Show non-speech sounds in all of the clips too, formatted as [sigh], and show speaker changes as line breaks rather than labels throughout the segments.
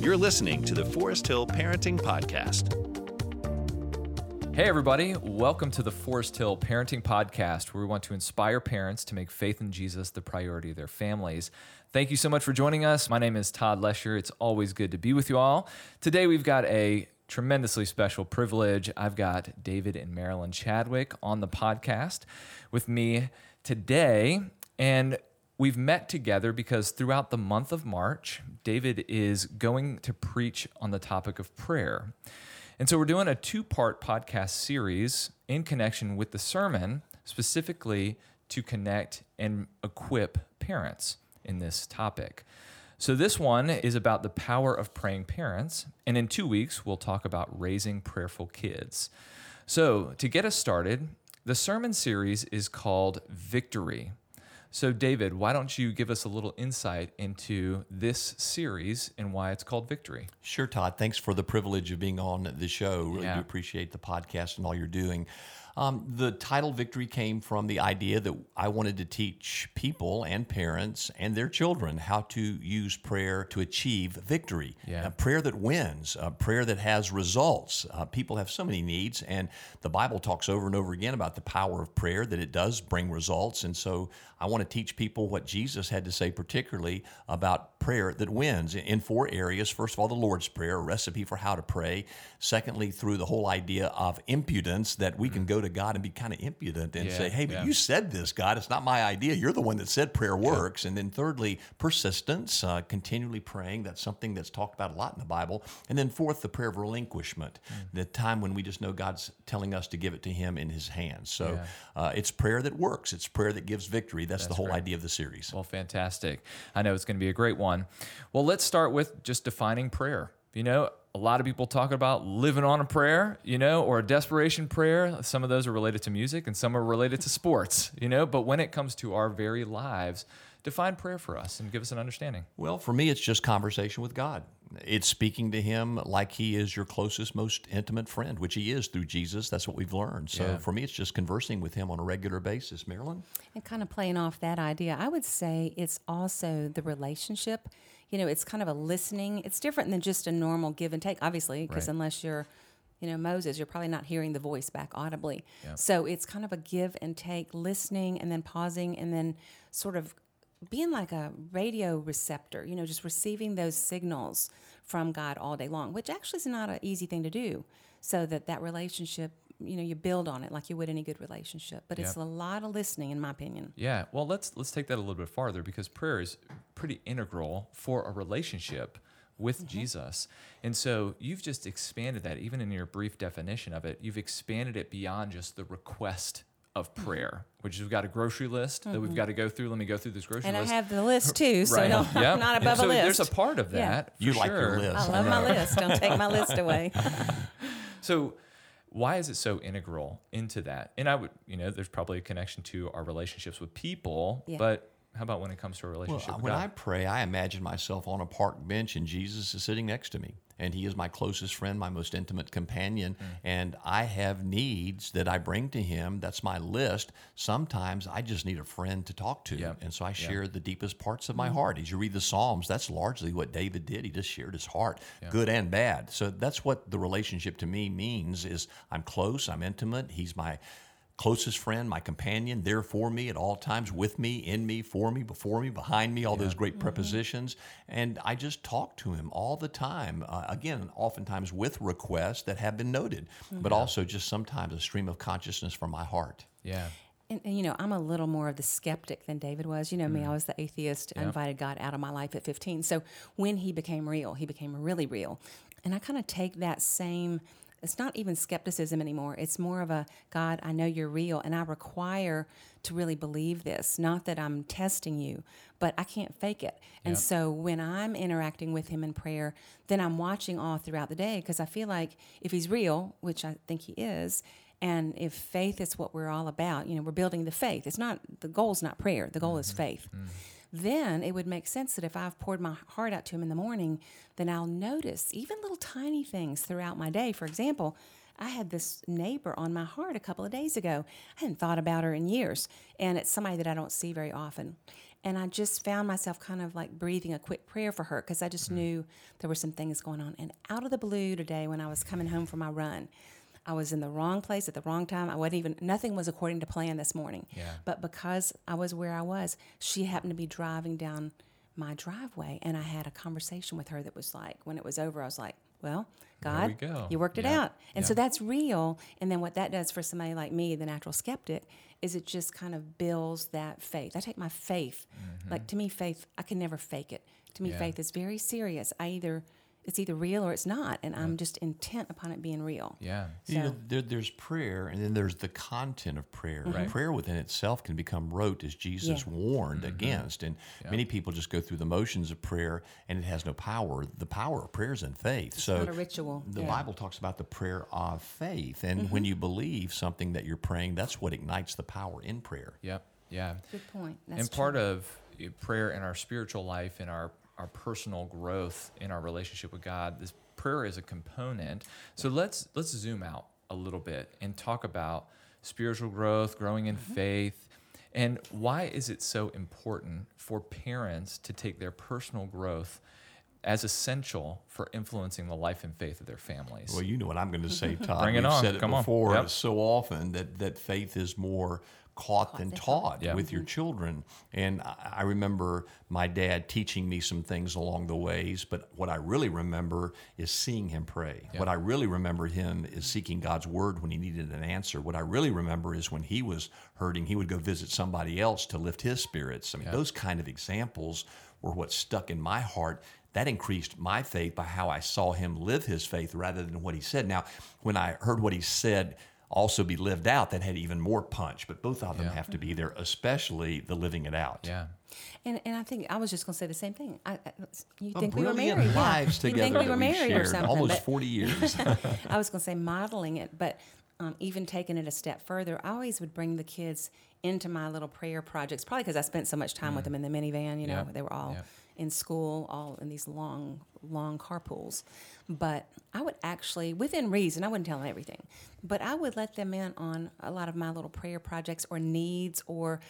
You're listening to the Forest Hill Parenting Podcast.
Hey, everybody, welcome to the Forest Hill Parenting Podcast, where we want to inspire parents to make faith in Jesus the priority of their families. Thank you so much for joining us. My name is Todd Lesher. It's always good to be with you all. Today, we've got a tremendously special privilege. I've got David and Marilynn Chadwick on the podcast with me today. And we've met together because throughout the month of March, David is going to preach on the topic of prayer. And so we're doing a two part podcast series in connection with the sermon, specifically to connect and equip parents in this topic. So, this one is about the power of praying parents. And in two weeks, we'll talk about raising prayerful kids. So, to get us started, the sermon series is called Victory. So, David, why don't you give us a little insight into this series and why it's called Victory?
Sure, Todd. Thanks for the privilege of being on the show. Really
Yeah.
do appreciate the podcast and all you're doing. Um, the title Victory came from the idea that I wanted to teach people and parents and their children how to use prayer to achieve victory.
Yeah.
A prayer that wins, a prayer that has results. Uh, people have so many needs, and the Bible talks over and over again about the power of prayer, that it does bring results. And so I want to teach people what Jesus had to say, particularly about prayer that wins in four areas. First of all, the Lord's Prayer, a recipe for how to pray. Secondly, through the whole idea of impudence, that we can go to God and be kind of impudent and
Yeah,
say, hey, but
yeah.
you said this, God. It's not my idea. You're the one that said prayer works. And then thirdly, persistence, uh, continually praying. That's something that's talked about a lot in the Bible. And then fourth, the prayer of relinquishment,
Hmm.
the time when we just know God's telling us to give it to Him in His hands. So
Yeah.
uh, it's prayer that works. It's prayer that gives victory. That's, the whole
right.
idea of the series.
Well, fantastic. I know it's going to be a great one. Well, let's start with just defining prayer. You know, a lot of people talk about living on a prayer, you know, or a desperation prayer. Some of those are related to music and some are related to sports, you know, but when it comes to our very lives, define prayer for us and give us an understanding.
Well, for me, it's just conversation with God. It's speaking to Him like He is your closest, most intimate friend, which He is through Jesus. That's what we've learned. So
Yeah.
for me, it's just conversing with Him on a regular basis. Marilynn?
And kind of playing off that idea, I would say it's also the relationship. You know, it's kind of a listening. It's different than just a normal give and take, obviously, because
Right.
unless you're, you know, Moses, you're probably not hearing the voice back audibly.
Yeah.
So it's kind of a give and take, listening and then pausing and then sort of being like a radio receptor, you know, just receiving those signals from God all day long, which actually is not an easy thing to do. So that that relationship, you know, you build on it like you would any good relationship. But it's
Yeah.
a lot of listening, in my opinion.
Yeah, well, let's let's take that a little bit farther because prayer is pretty integral for a relationship with mm-hmm. Jesus. And so you've just expanded that even in your brief definition of it. You've expanded it beyond just the request of mm-hmm. prayer, which is we've got a grocery list that we've mm-hmm. got to go through. Let me go through this grocery list.
And I have the list [laughs] too, so
Right.
no, [laughs]
Yep.
not above
so
a list.
There's a part of that. for
You like your list.
I love my list. Don't take my list [laughs] away.
So why is it so integral into that? And I would, you know, there's probably a connection to our relationships with people,
Yeah.
but how about when it comes to a
Well,
relationship with
when
God?
I pray, I imagine myself on a park bench and Jesus is sitting next to me. And he is my closest friend, my most intimate companion.
Mm.
And I have needs that I bring to him. That's my list. Sometimes I just need a friend to talk to.
Yeah.
And so I
Yeah.
share the deepest parts of my heart. As you read the Psalms, that's largely what David did. He just shared his heart, good and bad. So that's what the relationship to me means is I'm close, I'm intimate. He's my closest friend, my companion, there for me at all times, with me, in me, for me, before me, behind me, all those great mm-hmm. prepositions. And I just talk to him all the time. Uh, again, oftentimes with requests that have been noted, but mm-hmm. also just sometimes a stream of consciousness from my heart.
yeah.
And, and, you know, I'm a little more of the skeptic than David was. You know me, I mm-hmm. was the atheist. I invited God out of my life at 15. So when he became real, he became really real. And I kind of take that same. It's not even skepticism anymore. It's more of a God, I know you're real, and I require to really believe this. Not that I'm testing you, but I can't fake it. And
Yep.
so when I'm interacting with Him in prayer, then I'm watching all throughout the day because I feel like if He's real, which I think He is, and if faith is what we're all about, you know, we're building the faith. It's not the goal's not prayer. The goal is mm-hmm. faith. Mm. Then it would make sense that if I've poured my heart out to him in the morning, then I'll notice even little tiny things throughout my day. For example, I had this neighbor on my heart a couple of days ago. I hadn't thought about her in years, and it's somebody that I don't see very often. And I just found myself kind of like breathing a quick prayer for her because I just mm. knew there were some things going on. And out of the blue today, when I was coming home from my run, I was in the wrong place at the wrong time. I wasn't even, nothing was according to plan this morning.
Yeah.
But because I was where I was, she happened to be driving down my driveway. And I had a conversation with her that was like, when it was over, I was like, well, God,
we go.
you worked it
Yeah.
out. And so that's real. And then what that does for somebody like me, the natural skeptic, is it just kind of builds that faith. I take my faith, like to me, faith, I can never fake it. To me,
Mm-hmm. Yeah.
faith is very serious. I either, it's either real or it's not. And I'm just intent upon it being real.
Yeah.
You know, there, there's prayer, and then there's the content of prayer.
Right. Mm-hmm.
Prayer within itself can become rote, as Jesus
Yeah.
warned mm-hmm. against. And many people just go through the motions of prayer, and it has no power. The power of prayer is in faith. so
not a ritual.
The
Yeah.
Bible talks about the prayer of faith, and when mm-hmm. you believe something that you're praying, that's what ignites the power in prayer.
Yep. Yeah.
Good point. That's
and part of uh, prayer in our spiritual life, in our our personal growth, in our relationship with God, this prayer is a component. So let's let's zoom out a little bit and talk about spiritual growth, growing in
Mm-hmm.
faith, and why is it so important for parents to take their personal growth as essential for influencing the life and faith of their families?
Well, you know what I'm going to say, [laughs] Todd.
Bring it
We've
on.
said it
Come on.
before
Yep.
so often that, that faith is more caught than taught
Yeah.
with your children. And I I remember my dad teaching me some things along the ways, but what I really remember is seeing him pray. What I really remember him is seeking God's word when he needed an answer. What I really remember is when he was hurting, he would go visit somebody else to lift his spirits. I mean, those kind of examples were what stuck in my heart that increased my faith by how I saw him live his faith rather than what he said. Now, when I heard what he said also be lived out, that had even more punch. But both of them
Yeah.
have to be there, especially the living it out.
yeah.
And, and I think I was just going to say the same thing. I, I, you think we were
brilliant
married? yeah.
lives
You think we were married or something?
almost 40 years. [laughs]
I was going to say modeling it, but um, even taking it a step further, I always would bring the kids into my little prayer projects, probably because I spent so much time with them in the minivan. You know,
Yep.
they were all
Yep.
in school, all in these long, long carpools. But I would actually, within reason, I wouldn't tell them everything, but I would let them in on a lot of my little prayer projects or needs or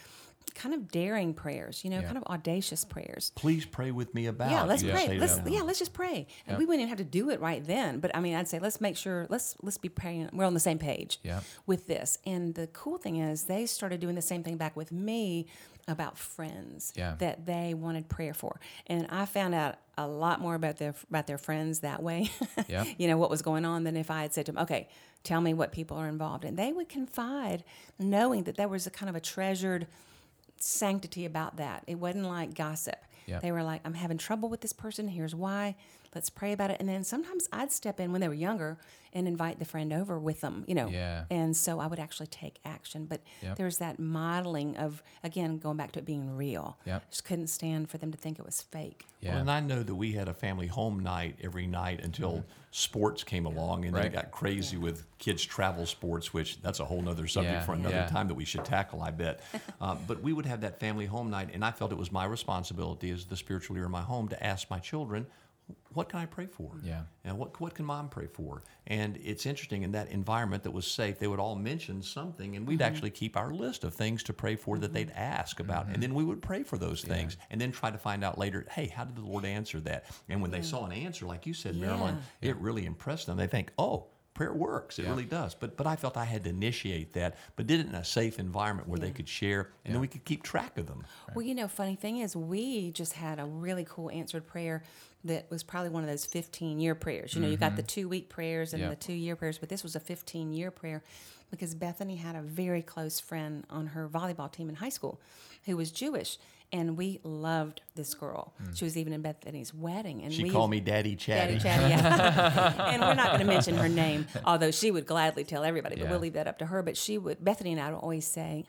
kind of daring prayers, you know,
Yeah.
kind of audacious prayers.
Please pray with me about.
Yeah, let's pray. Let's yeah, let's just pray. And we wouldn't even have to do it right then. But I mean, I'd say let's make sure let's let's be praying. We're on the same page
Yeah.
with this. And the cool thing is, they started doing the same thing back with me about friends
Yeah.
that they wanted prayer for. And I found out a lot more about their about their friends that way. [laughs]
Yeah.
you know what was going on than if I had said to them, "Okay, tell me what people are involved in." They would confide, knowing that there was a kind of a treasured sanctity about that. It wasn't like gossip.
Yep.
They were like, I'm having trouble with this person. Here's why. Let's pray about it. And then sometimes I'd step in when they were younger and invite the friend over with them, you know.
Yeah.
And so I would actually take action. But
Yep.
there's that modeling of, again, going back to it being real.
Yep.
Just couldn't stand for them to think it was fake.
Yeah.
Well, and I know that we had a family home night every night until sports came along, and then
Mm-hmm. Right.
it got crazy with kids' travel sports, which that's a whole nother subject
Yeah,
for another
yeah.
time that we should tackle, I bet. [laughs] uh, but we would have that family home night, and I felt it was my responsibility as the spiritual leader in my home to ask my children, what can I pray for?
Yeah.
And what, what can mom pray for? And it's interesting in that environment that was safe, they would all mention something, and we'd
Mm-hmm.
actually keep our list of things to pray for that they'd ask about. And then we would pray for those things and then try to find out later, hey, how did the Lord answer that? And when they saw an answer, like you said, Marilynn, it really impressed them. They think, oh, prayer works. It
Yeah.
really does. But but I felt I had to initiate that, but did it in a safe environment where they could share and then we could keep track of them.
Well, you know, funny thing is, we just had a really cool answered prayer that was probably one of those 15 year prayers. You know, you got the mm-hmm. two week prayers and
Yep.
the two year prayers, but this was a 15 year prayer because Bethany had a very close friend on her volleyball team in high school who was Jewish. And we loved this mm. girl. Mm. She was even in Bethany's wedding. And
She
we
called me Daddy Chatty.
Daddy Chatty, yeah. [laughs] and we're not going to mention her name, although she would gladly tell everybody, but
Yeah.
we'll leave that up to her. But she would, Bethany and I would always say,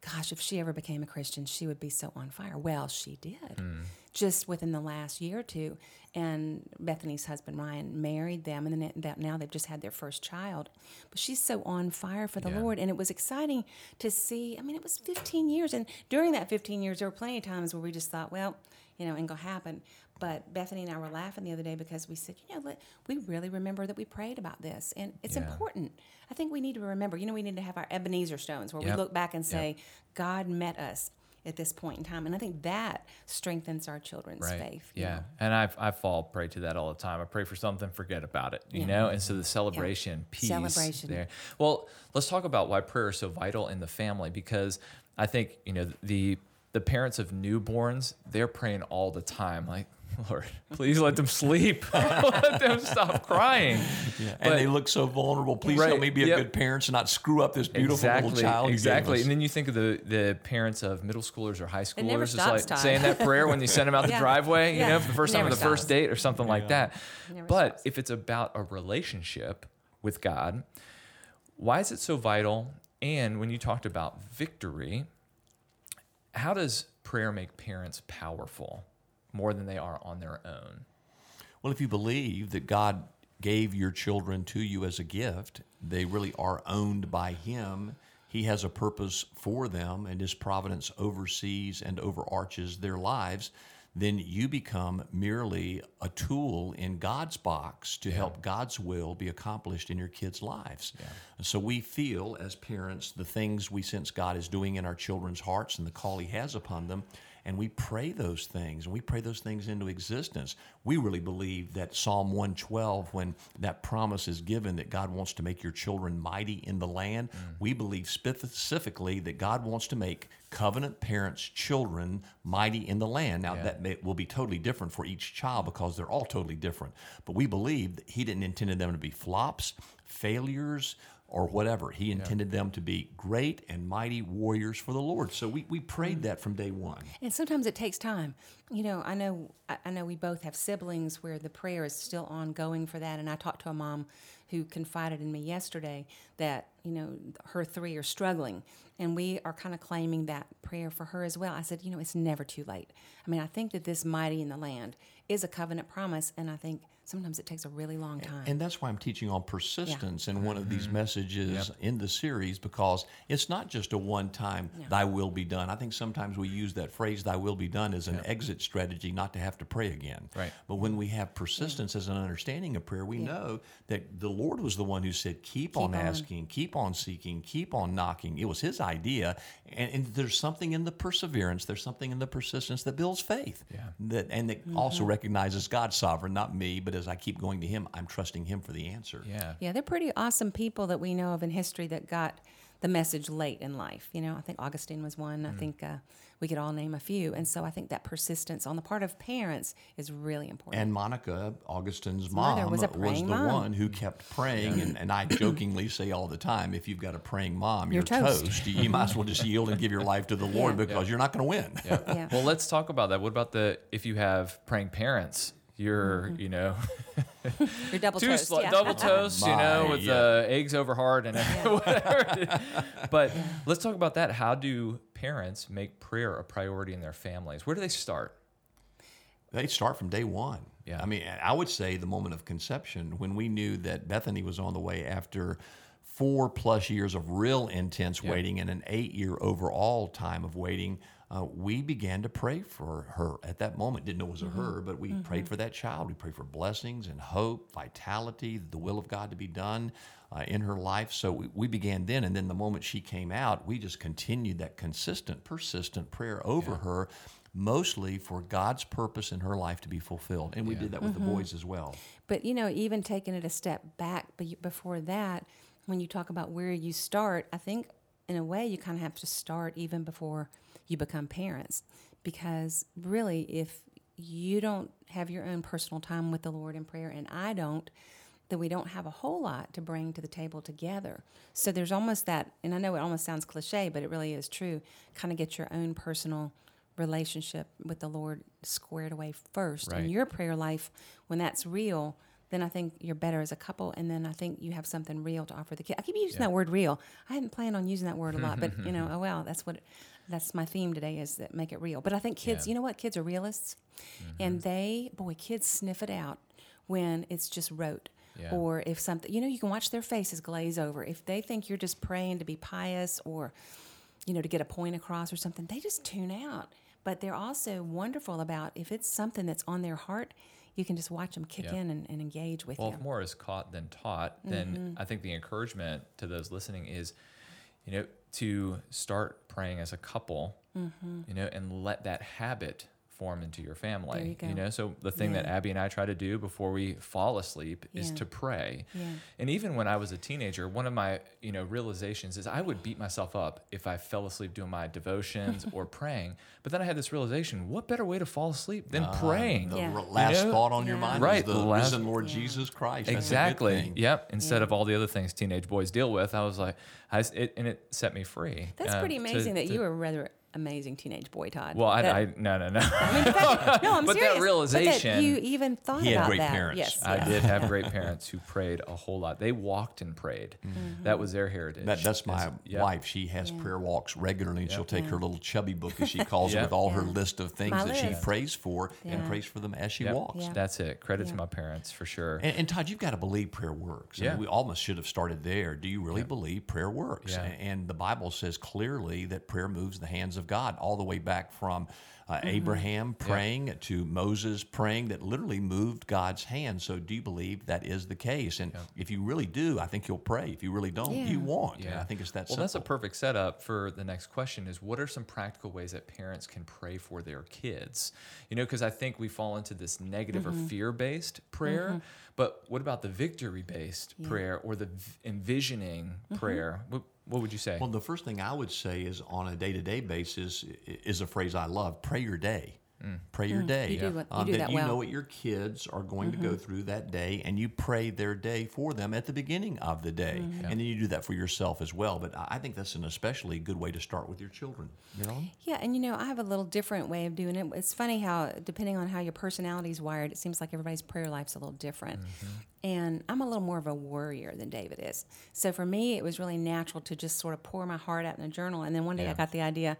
gosh, if she ever became a Christian, she would be so on fire. Well, she did mm. Just within the last year or two. And Bethany's husband, Ryan, married them, and then that now they've just had their first child. But she's so on fire for the
Yeah.
Lord. And it was exciting to see. I mean, it was 15 years. And during that 15 years, there were plenty of times where we just thought, well, you know, ain't gonna happen. But Bethany and I were laughing the other day because we said, you know, let, we really remember that we prayed about this. And it's
Yeah.
important. I think we need to remember, you know, we need to have our Ebenezer stones where
Yep.
we look back and say, God met us at this point in time. And I think that strengthens our children's
right.
faith.
Yeah,
know.
and I I fall prey to that all the time. I pray for something, forget about it, you
Yeah.
know. And so the celebration piece
Celebration.
there. Well, let's talk about why prayer is so vital in the family because I think you know the the parents of newborns they're praying all the time, like. [laughs] Lord, please let them sleep. [laughs] let them stop crying.
and
But-
they look so vulnerable. Please
Right,
help me be a
yep.
good parent and not screw up this beautiful
exactly,
little child. you
Exactly. And then you think of the, the parents of middle schoolers or high schoolers.
never
it's like
Todd.
saying that prayer when you send them out [laughs] the
Yeah.
driveway, you
Yeah.
know, for the first time on
Never
the first date or something like that. But
stops.
if it's about a relationship with God, why is it so vital? And when you talked about victory, how does prayer make parents powerful more than they are on their own?
Well, if you believe that God gave your children to you as a gift, they really are owned by Him. He has a purpose for them, and His providence oversees and overarches their lives. Then you become merely a tool in God's box to help God's will be accomplished in your kids' lives. And so we feel, as parents, the things we sense God is doing in our children's hearts and the call He has upon them and we pray those things and we pray those things into existence. We really believe that Psalm 112, when that promise is given that God wants to make your children mighty in the land, mm. we believe specifically that God wants to make covenant parents' children mighty in the land. Now, that may, will be totally different for each child because they're all totally different. But we believe that He didn't intend them to be flops, failures, or whatever. He intended them to be great and mighty warriors for the Lord. So we, we prayed mm. that from day one.
And sometimes it takes time. You know, I know I I know we both have siblings where the prayer is still ongoing for that. And I talked to a mom who confided in me yesterday that, you know, her three are struggling. And we are kind of claiming that prayer for her as well. I said, you know, it's never too late. I mean, I think that this mighty in the land is a covenant promise. And I think sometimes it takes a really long time.
And that's why I'm teaching on persistence in one of these mm-hmm. messages in the series because it's not just a one time, thy will be done. I think sometimes we use that phrase, thy will be done, as an exit strategy not to have to pray again.
Right.
But when we have persistence as an understanding of prayer, we know that the Lord was the one who said, keep, on,
on.
asking, keep on seeking, keep on knocking. It was his idea. And, and there's something in the perseverance, there's something in the persistence that builds faith.
Yeah.
That, and that also recognizes God's sovereign, not me, but as I keep going to him, I'm trusting him for the answer.
Yeah.
Yeah, they're pretty awesome people that we know of in history that got the message late in life. You know, I think Augustine was one. I think uh, we could all name a few. And so I think that persistence on the part of parents is really important.
And Monica, Augustine's
mother
mom,
was a
the
praying mom.
one who kept praying. And, and I jokingly say all the time if you've got a praying mom, you're,
You're toast.
toast. You might as well just yield and give your life to the [laughs] Lord
Yeah.
because you're not going to win. [laughs]
yeah.
Well, let's talk about that. What about the if you have praying parents? You're, you know,
You're double
two
toast.
sli-
yeah.
double [laughs] toast, you know, with
yeah.
uh, eggs over hard and whatever. but let's talk about that. How do parents make prayer a priority in their families? Where do they start?
They start from day one.
Yeah.
I mean, I would say the moment of conception when we knew that Bethany was on the way after four plus years of real intense waiting and an eight year overall time of waiting. Uh, we began to pray for her at that moment. Didn't know it was a her, but we prayed for that child. We prayed for blessings and hope, vitality, the will of God to be done uh, in her life. So we, we began then. And then the moment she came out, we just continued that consistent, persistent prayer over her, mostly for God's purpose in her life to be fulfilled. And we did that with the boys as well.
But you know, even taking it a step back, before that, when you talk about where you start, I think in a way you kind of have to start even before you become parents, because really, if you don't have your own personal time with the Lord in prayer, and I don't, then we don't have a whole lot to bring to the table together. So there's almost that, and I know it almost sounds cliche, but it really is true. Kind of get your own personal relationship with the Lord squared away first.
Right.
And your prayer life, when that's real, then I think you're better as a couple. And then I think you have something real to offer the kid. I keep using that word real. I hadn't planned on using that word a lot, but you know, [laughs] oh well, that's what that's my theme today is that make it real. But I think kids,
Yeah. Mm-hmm.
you know what? Kids are realists. And they, boy, kids sniff it out when it's just rote.
Yeah.
Or if something, you know, you can watch their faces glaze over. If they think you're just praying to be pious or, you know, to get a point across or something, they just tune out. But they're also wonderful about if it's something that's on their heart, you can just watch them kick
Yeah.
in and, and engage with
Well,
you.
if more is caught than taught, then mm-hmm. I think the encouragement to those listening is you know, to start praying as a couple, mm-hmm. you know, and let that habit form into your family.
There you go.
know, so the thing that Abby and I try to do before we fall asleep is to pray.
Yeah.
And even when I was a teenager, one of my, you know, realizations is I would beat myself up if I fell asleep doing my devotions or [laughs] praying. But then I had this realization, what better way to fall asleep than praying?
The
Yeah.
last
You know?
thought on your mind
Right,
is the
the last-
risen Lord
Yeah.
Jesus Christ. That's a good
Exactly.
thing.
Yep. Instead
Yeah.
of all the other things teenage boys deal with, I was like, I, s- it, and it set me free.
That's
uh,
pretty
to-
amazing that
to-
you were rather amazing teenage boy, Todd.
Well, I,
That-
I no, no, no.
I mean, the fact- [laughs] no, I'm
But that
serious. But
realization-
that you even thought
He had
about
great
that.
parents.
Yes,
I
yes.
did have great [laughs] parents who prayed a whole lot. They walked and prayed.
Mm-hmm.
That was their heritage.
That, that's my
It's- yeah.
wife. She has prayer walks regularly, and she'll take her little chubby book, as she [laughs] calls
Yeah.
it, with all her list of things
My
that she prays for and prays for them as she
Yep.
walks.
Yeah.
That's it. Credit to my parents for sure.
And, and Todd, you've got to believe prayer works. I mean,
Yeah.
we almost should have started there. Do you really believe prayer works?
Yeah.
A- And the Bible says clearly that prayer moves the hands of God, all the way back from uh,
Mm-hmm.
Abraham praying to Moses praying, that literally moved God's hand. So, do you believe that is the case? And if you really do, I think you'll pray. If you really don't, you
Yeah.
won't. And I think it's that
well,
simple.
that's a perfect setup for the next question is what are some practical ways that parents can pray for their kids? You know, because I think we fall into this negative
Mm-hmm.
or fear-based prayer, but what about the victory-based prayer or the v- envisioning
Mm-hmm.
prayer? What, what would you say?
Well, the first thing I would say is on a day to day basis is a phrase I love pray your day. Pray your day.
Mm. You do what- you
Um,
do that
you know what your kids are going to
Mm-hmm.
go through that day, and you pray their day for them at the beginning of the day.
Mm-hmm.
And then you do that for yourself as well. But I I think that's an especially good way to start with your children. You know?
Yeah, and you know, I have a little different way of doing it. It's funny how, depending on how your personality is wired, it seems like everybody's prayer life's a little different. And I'm a little more of a worrier than David is. So for me, it was really natural to just sort of pour my heart out in a journal. And then one day I got the idea.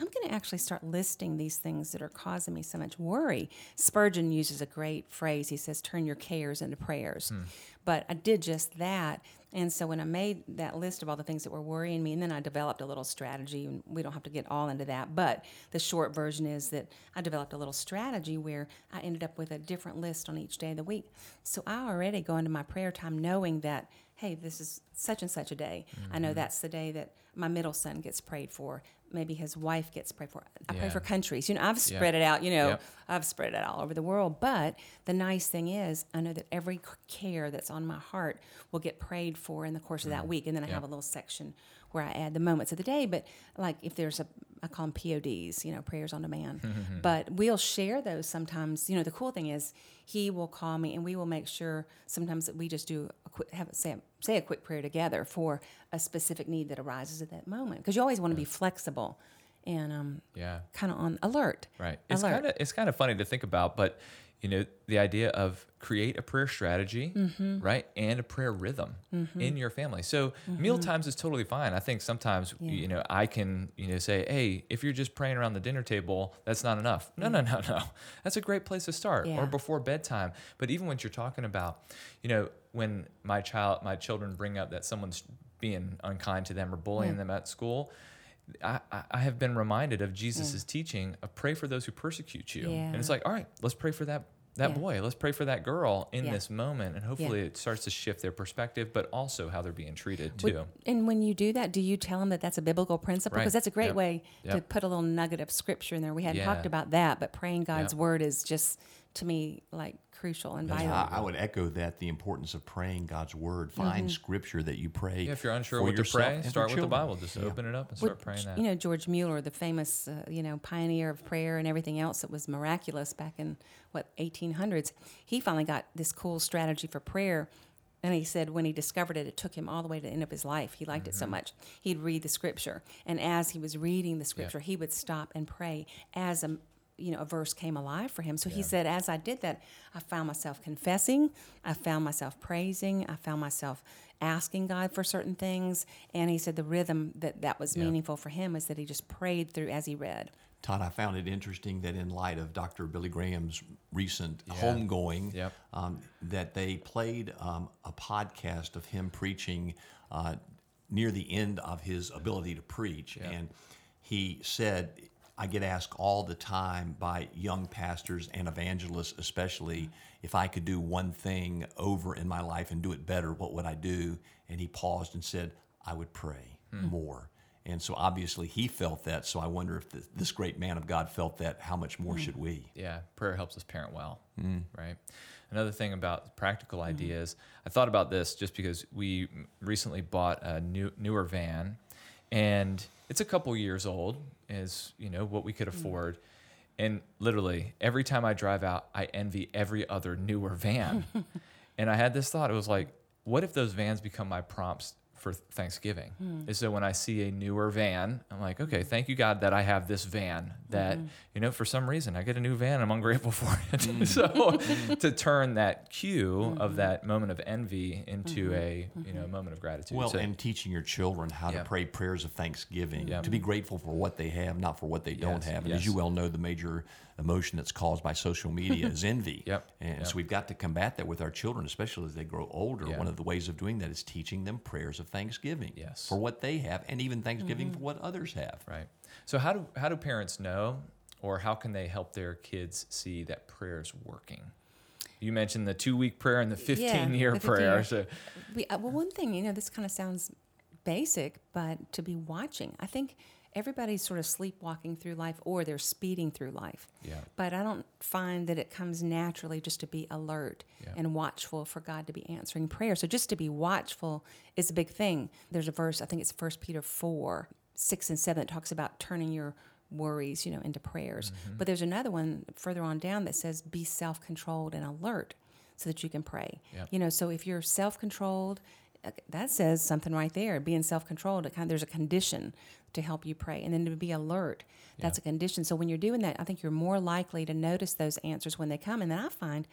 I'm going to actually start listing these things that are causing me so much worry. Spurgeon uses a great phrase. He says, Turn your cares into prayers. Hmm. But I did just that. And so when I made that list of all the things that were worrying me, and then I developed a little strategy, and we don't have to get all into that, but the short version is that I developed a little strategy where I ended up with a different list on each day of the week. So I already go into my prayer time knowing that, hey, this is such and such a day. I know mm-hmm. that's the day that my middle son gets prayed for. Maybe his wife gets prayed for. I pray for countries. You know, I've spread it out, you know,
Yep.
I've spread it all over the world. But the nice thing is, I know that every care that's on my heart will get prayed for in the course of that mm. week. And then I have a little section where I add the moments of the day. But like if there's a, I call them PODs, you know, prayers on demand. [laughs] but we'll share those sometimes. You know, the cool thing is he will call me and we will make sure sometimes that we just do a quick, have say, say a quick prayer together for a specific need that arises at that moment. Because you always want to be flexible and um,
yeah.
kind of on alert.
Right. It's kind of it's kind of funny to think about, but you know, the idea of create a prayer strategy,
Mm-hmm.
right, and a prayer rhythm in your family. So
Mm-hmm.
meal times is totally fine. I think sometimes you know I can you know say, hey, if you're just praying around the dinner table, that's not enough. No, no, no, no. [laughs] That's a great place to start,
Yeah.
or before bedtime. But even what you're talking about, you know, when my child, my children bring up that someone's being unkind to them or bullying them at school. I, I- have been reminded of Jesus' teaching of pray for those who persecute you. And it's like, all right, let's pray for that that
Yeah.
boy. Let's pray for that girl in
Yeah.
this moment. And hopefully it starts to shift their perspective, but also how they're being treated
Would-
too.
and when you do that, do you tell them that that's a biblical principle?
Right.
Because that's a great
Yep.
way to put a little nugget of scripture in there. We hadn't talked about that, but praying God's
Yep.
word is just to me like crucial and vital.
I, I would echo that the importance of praying God's word. Find scripture that you pray.
Yeah, if you're unsure
for
what to
yourself
pray, start with the. Bible. Just open it up and
Well,
start praying that.
You know, George Mueller, the famous, uh, you know, pioneer of prayer and everything else that was miraculous back in what 1800s. He finally got this cool strategy for prayer. And he said when he discovered it, it took him all the way to the end of his life. He liked it
Mm-hmm.
so much. He'd read the scripture, and as he was reading the scripture, he would stop and pray as a you know a verse came alive for him. So he said, as I did that, I found myself confessing, I found myself praising, I found myself asking God for certain things, and he said the rhythm that that was meaningful for him is that he just prayed through as he read.
Todd, I found it interesting that in light of Dr. Billy Graham's recent homegoing,
Yep.
um, that they played um, a podcast of him preaching uh, near the end of his ability to preach. And he said, I get asked all the time by young pastors and evangelists, especially, if I could do one thing over in my life and do it better, what would I do? And he paused and said, I would pray. Hmm. more. And so obviously he felt that. So I wonder if th this great man of God felt that. How much more hmm. should we?
Yeah, prayer helps us parent well, hmm. right? Another thing about practical ideas, I thought about this just because we recently bought a new newer van, and it's a couple years old, is you know what we could mm. afford, and literally every time I drive out, I envy every other newer van, [laughs] and I had this thought. It was like, what if those vans become my prompts for Thanksgiving. Hmm. And so when I see a newer van, I'm like, okay, thank you God that I have this van that, mm-hmm. you know, for some reason I get a new van. I'm ungrateful [laughs] for it. Mm-hmm. so to turn that cue of mm-hmm. that moment of envy into a, you know, moment of gratitude.
Well,
So-
and teaching your children how
Yeah.
to pray prayers of thanksgiving,
Yeah.
to be grateful for what they have, not for what they don't
Yes,
have. And
yes.
as you well know, the major emotion that's caused by social media is [laughs] envy.
Yep,
And
yep.
so we've got to combat that with our children, especially as they grow older.
Yeah.
One of the ways of doing that is teaching them prayers of thanksgiving
Yes.
for what they have, and even thanksgiving for what others have.
Right. So how do how do parents know, or how can they help their kids see that prayer is working? You mentioned the two week prayer and the fifteen year
the 15
prayer.
year.
So
We, uh, well, one thing, you know, this kind of sounds basic, but to be watching, I think everybody's sort of sleepwalking through life or they're speeding through life.
Yeah.
But I don't find that it comes naturally just to be alert
Yeah.
and watchful for God to be answering prayer. So just to be watchful is a big thing. There's a verse, I think it's 1 Peter 4, 6 and 7, that talks about turning your worries, you know, into prayers.
Mm-hmm.
But there's another one further on down that says be self-controlled and alert so that you can pray.
Yep.
You know, so if you're self-controlled, that says something right there. Being self-controlled, it kind of, there's a condition to help you pray, and then to be alert, that's a condition. So when you're doing that, I think you're more likely to notice those answers when they come. And then I find,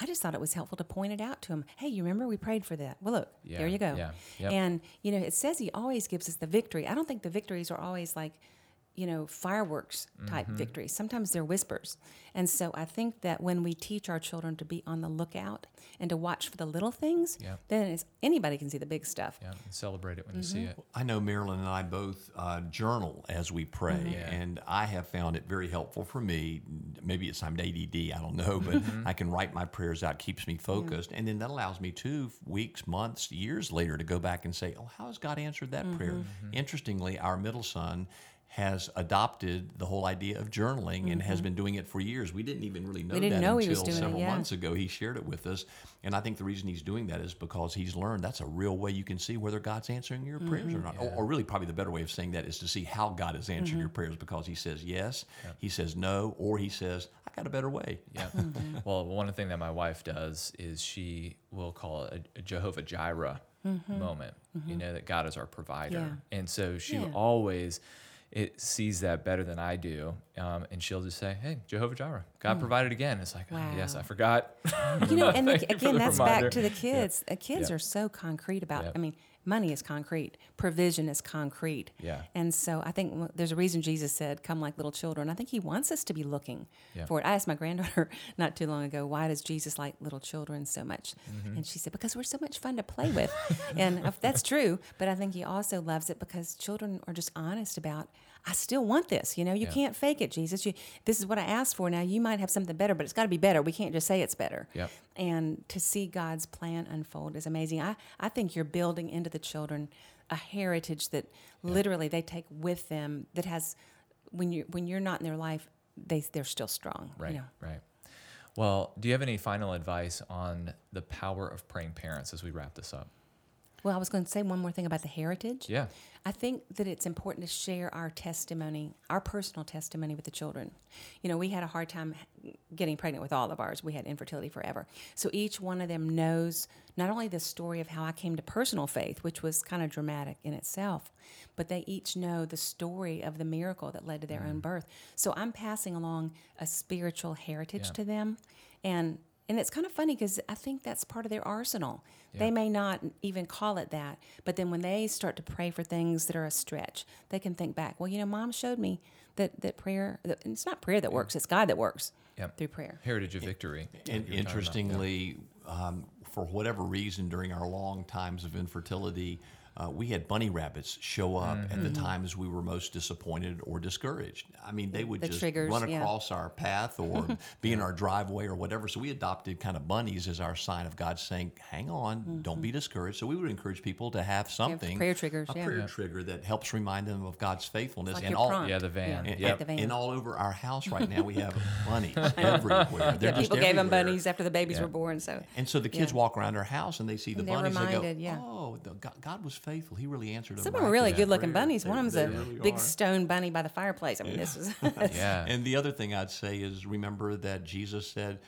I just thought it was helpful to point it out to him. Hey, you remember we prayed for that? Well, look,
Yeah,
there you go.
yeah, yep.
And you know, it says He always gives us the victory. I don't think the victories are always like you know, fireworks type
Mm-hmm.
victories. Sometimes they're whispers. And so I think that when we teach our children to be on the lookout and to watch for the little things,
Yeah.
then it's, anybody can see the big stuff.
yeah, and celebrate it when you see it.
I know Marilynn and I both uh, journal as we pray,
Mm-hmm. Yeah.
and I have found it very helpful for me. Maybe it's I'm ADD, I don't know, but
Mm-hmm.
I can write my prayers out, keeps me focused, and then that allows me two weeks, months, years later to go back and say, "Oh, how has God answered that prayer?"
Mm-hmm.
Interestingly, our middle son has adopted the whole idea of journaling and has been doing it for years. We didn't even really know
Mm-hmm. didn't
that
know
until
was doing it,
several
yeah.
months ago. He shared it with us, and I think the reason he's doing that is because he's learned that's a real way you can see whether God's answering your prayers or not. Or, or really, probably the better way of saying that is to see how God is answering your prayers because He says yes, He says no, or He says I got a better way.
Yeah. [laughs]
Mm-hmm.
Well, one thing that my wife does is she will call it a, a Jehovah Jireh moment. You know that God is our provider,
Mm-hmm. Yeah.
and so she
Yeah.
always it sees that better than I do, um, and she'll just say, "Hey, Jehovah Jireh, God
Mm.
provided again." It's like, oh, yes, I forgot. [laughs]
You know, and [laughs]
for
again, that's
reminder.
back to the kids. The kids
Yeah.
are so concrete about.
Yeah.
I mean, money is concrete, provision is concrete.
Yeah.
And so I think there's a reason Jesus said, "Come like little children." I think He wants us to be looking
Yeah.
for it. I asked my granddaughter [laughs] not too long ago, "Why does Jesus like little children so much?"
Mm-hmm.
And she said, "Because we're so much fun to play with." and that's true, but I think He also loves it because children are just honest about. I still want this. You know, you
Yeah.
can't fake it, Jesus. You, this is what I asked for. Now you might have something better, but it's got to be better. We can't just say it's better
Yep.
and to see God's plan unfold is amazing. I, I think you're building into the children a heritage that literally they take with them that has when you when you're not in their life they they're still strong.
Right.
You know?
Right. Well, do you have any final advice on the power of praying parents as we wrap this up?
Well, I was going to say one more thing about the heritage.
Yeah.
I think that it's important to share our testimony, our personal testimony with the children. You know, we had a hard time getting pregnant with all of ours. We had infertility forever. So each one of them knows not only the story of how I came to personal faith, which was kind of dramatic in itself, but they each know the story of the miracle that led to their own mm. birth. So I'm passing along a spiritual heritage
Yeah.
to them. And and it's kind of funny because I think that's part of their arsenal.
Yeah.
They may not even call it that, but then when they start to pray for things that are a stretch, they can think back. Well, you know, Mom showed me that that prayer. That, and it's not prayer that works; it's God that works
Yep.
through prayer.
Heritage of victory.
And
like you were
interestingly, um, for whatever reason, during our long times of infertility, uh, we had bunny rabbits show up at the times we were most disappointed or discouraged. I mean, they would
The
just
triggers,
run
yeah.
across our path or [laughs] be in our driveway or whatever. So we adopted kind of bunnies as our sign of God saying, "Hang on, don't be discouraged." So we would encourage people to have something
prayer triggers,
a
yeah.
prayer trigger that helps remind them of God's faithfulness
Like
and all.
prompt.
Yeah, the van.
And,
Yep.
the van.
and all over our house right now, we have [laughs] bunnies everywhere. They're
Yeah,
just
people gave them bunnies after the babies
Yeah.
were born. So
And so the kids
Yeah.
walk around our house and they see the
And
bunnies.
reminded,
they go,
yeah.
"Oh, the, God, God was faithful. He really answered." a
some of them are really good looking
prayer."
bunnies.
They-
One of them's
they
a
really
big
are.
stone bunny by the fireplace. I mean, this is
Yeah. [laughs]
And the other thing I'd say is remember that Jesus said,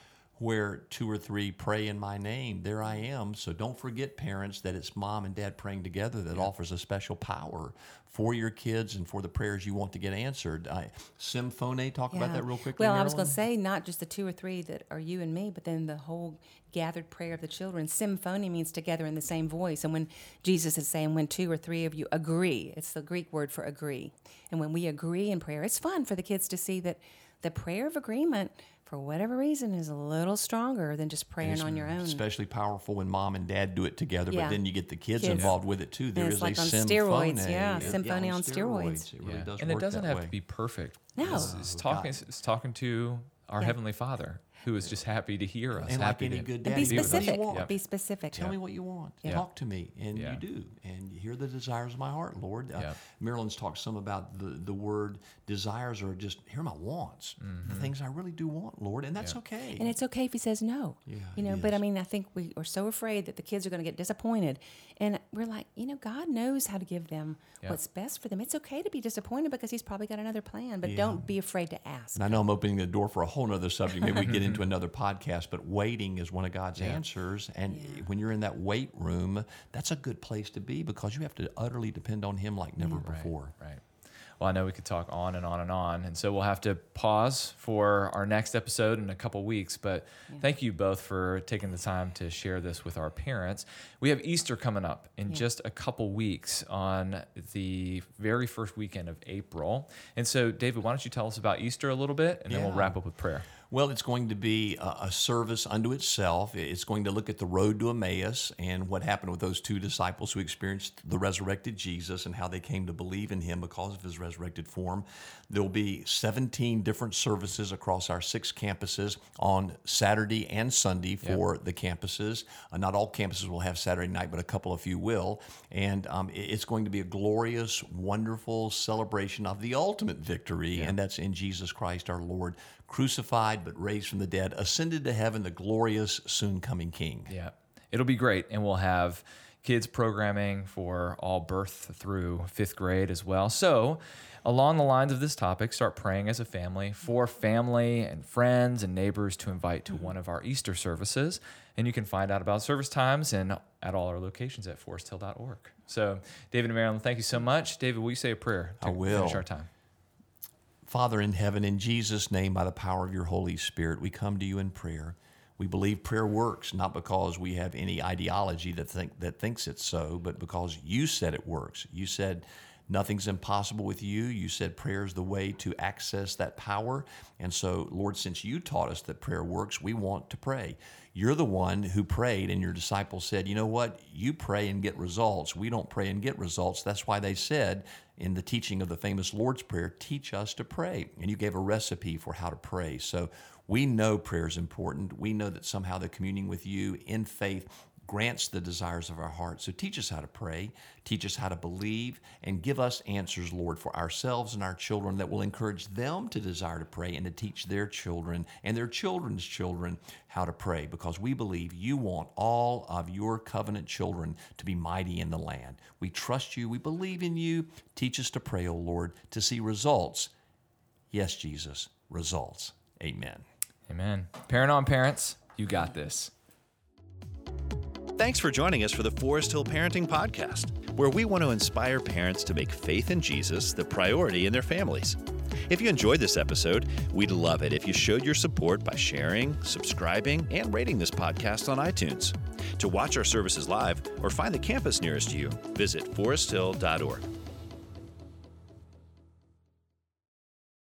Where two or three pray in my name, there I mm-hmm. am. So don't forget, parents, that it's mom and dad praying together that offers a special power for your kids and for the prayers you want to get answered. I, Symphony, talk about that real quickly.
Well, I was going to say not just the two or three that are you and me, but then the whole gathered prayer of the children. Symphony means together in the same voice. And when Jesus is saying, when two or three of you agree, it's the Greek word for agree. And when we agree in prayer, it's fun for the kids to see that the prayer of agreement, for whatever reason, is a little stronger than just praying on your own.
Especially powerful when mom and dad do it together,
Yeah.
but then you get the kids,
Kids.
involved with it too. There
it's
is
like
a
on
symphony.
steroids, yeah,
It-
symphony on steroids.
It really
Yeah.
does
and it doesn't
that
have
way.
to be perfect.
No.
It's, it's talking. It's, it's talking to our
Yeah.
heavenly Father, who is just happy to hear us.
And like
happy
any
to
good
And
dad,
be
Daddy, you
specific.
want?
Be specific.
Tell me what you want.
Yeah.
Talk to me, and
Yeah.
you do, and you hear the desires of my heart, Lord. Uh,
Yeah.
Marilynn's talked some about the the word desires are just here are my wants, the things I really do want, Lord, and that's okay.
And it's okay if he says no.
Yeah,
you know, but I mean, I think we are so afraid that the kids are going to get disappointed. And we're like, you know, God knows how to give them
Yeah.
what's best for them. It's okay to be disappointed because he's probably got another plan, but don't be afraid to ask.
and I know I'm opening the door for a whole nother subject. Maybe we get into [laughs] another podcast, but waiting is one of God's answers. And when you're in that wait room, that's a good place to be because you have to utterly depend on Him like never before.
Right. Well, I know we could talk on and on and on. And so we'll have to pause for our next episode in a couple weeks. But thank you both for taking the time to share this with our parents. We have Easter coming up in just a couple weeks on the very first weekend of April. And so, David, why don't you tell us about Easter a little bit and then we'll wrap up with prayer.
Well, it's going to be a, a service unto itself. It's going to look at the road to Emmaus and what happened with those two disciples who experienced the resurrected Jesus and how they came to believe in him because of his resurrected form. There will be 17 different services across our six campuses on Saturday and Sunday for the campuses. Uh, not all campuses will have Saturday night, but a couple of you will. And um, it's going to be a glorious, wonderful celebration of the ultimate victory, and that's in Jesus Christ our Lord crucified but raised from the dead, ascended to heaven, the glorious soon coming King.
Yeah, it'll be great, and we'll have kids programming for all birth through fifth grade as well. So, along the lines of this topic, start praying as a family for family and friends and neighbors to invite to mm-hmm. one of our Easter services. And you can find out about service times and at all our locations at foresthill.org. So, David and Marilynn, thank you so much. David, will you say a prayer to
I will.
finish our time?
Father in heaven, in Jesus' name, by the power of your Holy Spirit, we come to you in prayer. We believe prayer works, not because we have any ideology that think that thinks it's so, but because you said it works. You said nothing's impossible with you. You said prayer is the way to access that power. And so, Lord, since you taught us that prayer works, we want to pray. You're the one who prayed, and your disciples said, You know what? You pray and get results. We don't pray and get results. That's why they said in the teaching of the famous Lord's Prayer, teach us to pray. And you gave a recipe for how to pray. So we know prayer is important. We know that somehow the communing with you in faith grants the desires of our heart. So teach us how to pray, teach us how to believe, and give us answers, Lord, for ourselves and our children that will encourage them to desire to pray and to teach their children and their children's children how to pray because we believe you want all of your covenant children to be mighty in the land. We trust you, we believe in you. Teach us to pray, O Lord, to see results. Yes, Jesus, results. Amen.
Amen. Parent on parents, you got this.
Thanks for joining us for the Forest Hill Parenting Podcast, where we want to inspire parents to make faith in Jesus the priority in their families. If you enjoyed this episode, we'd love it if you showed your support by sharing, subscribing, and rating this podcast on iTunes. To watch our services live or find the campus nearest you, visit foresthill.org.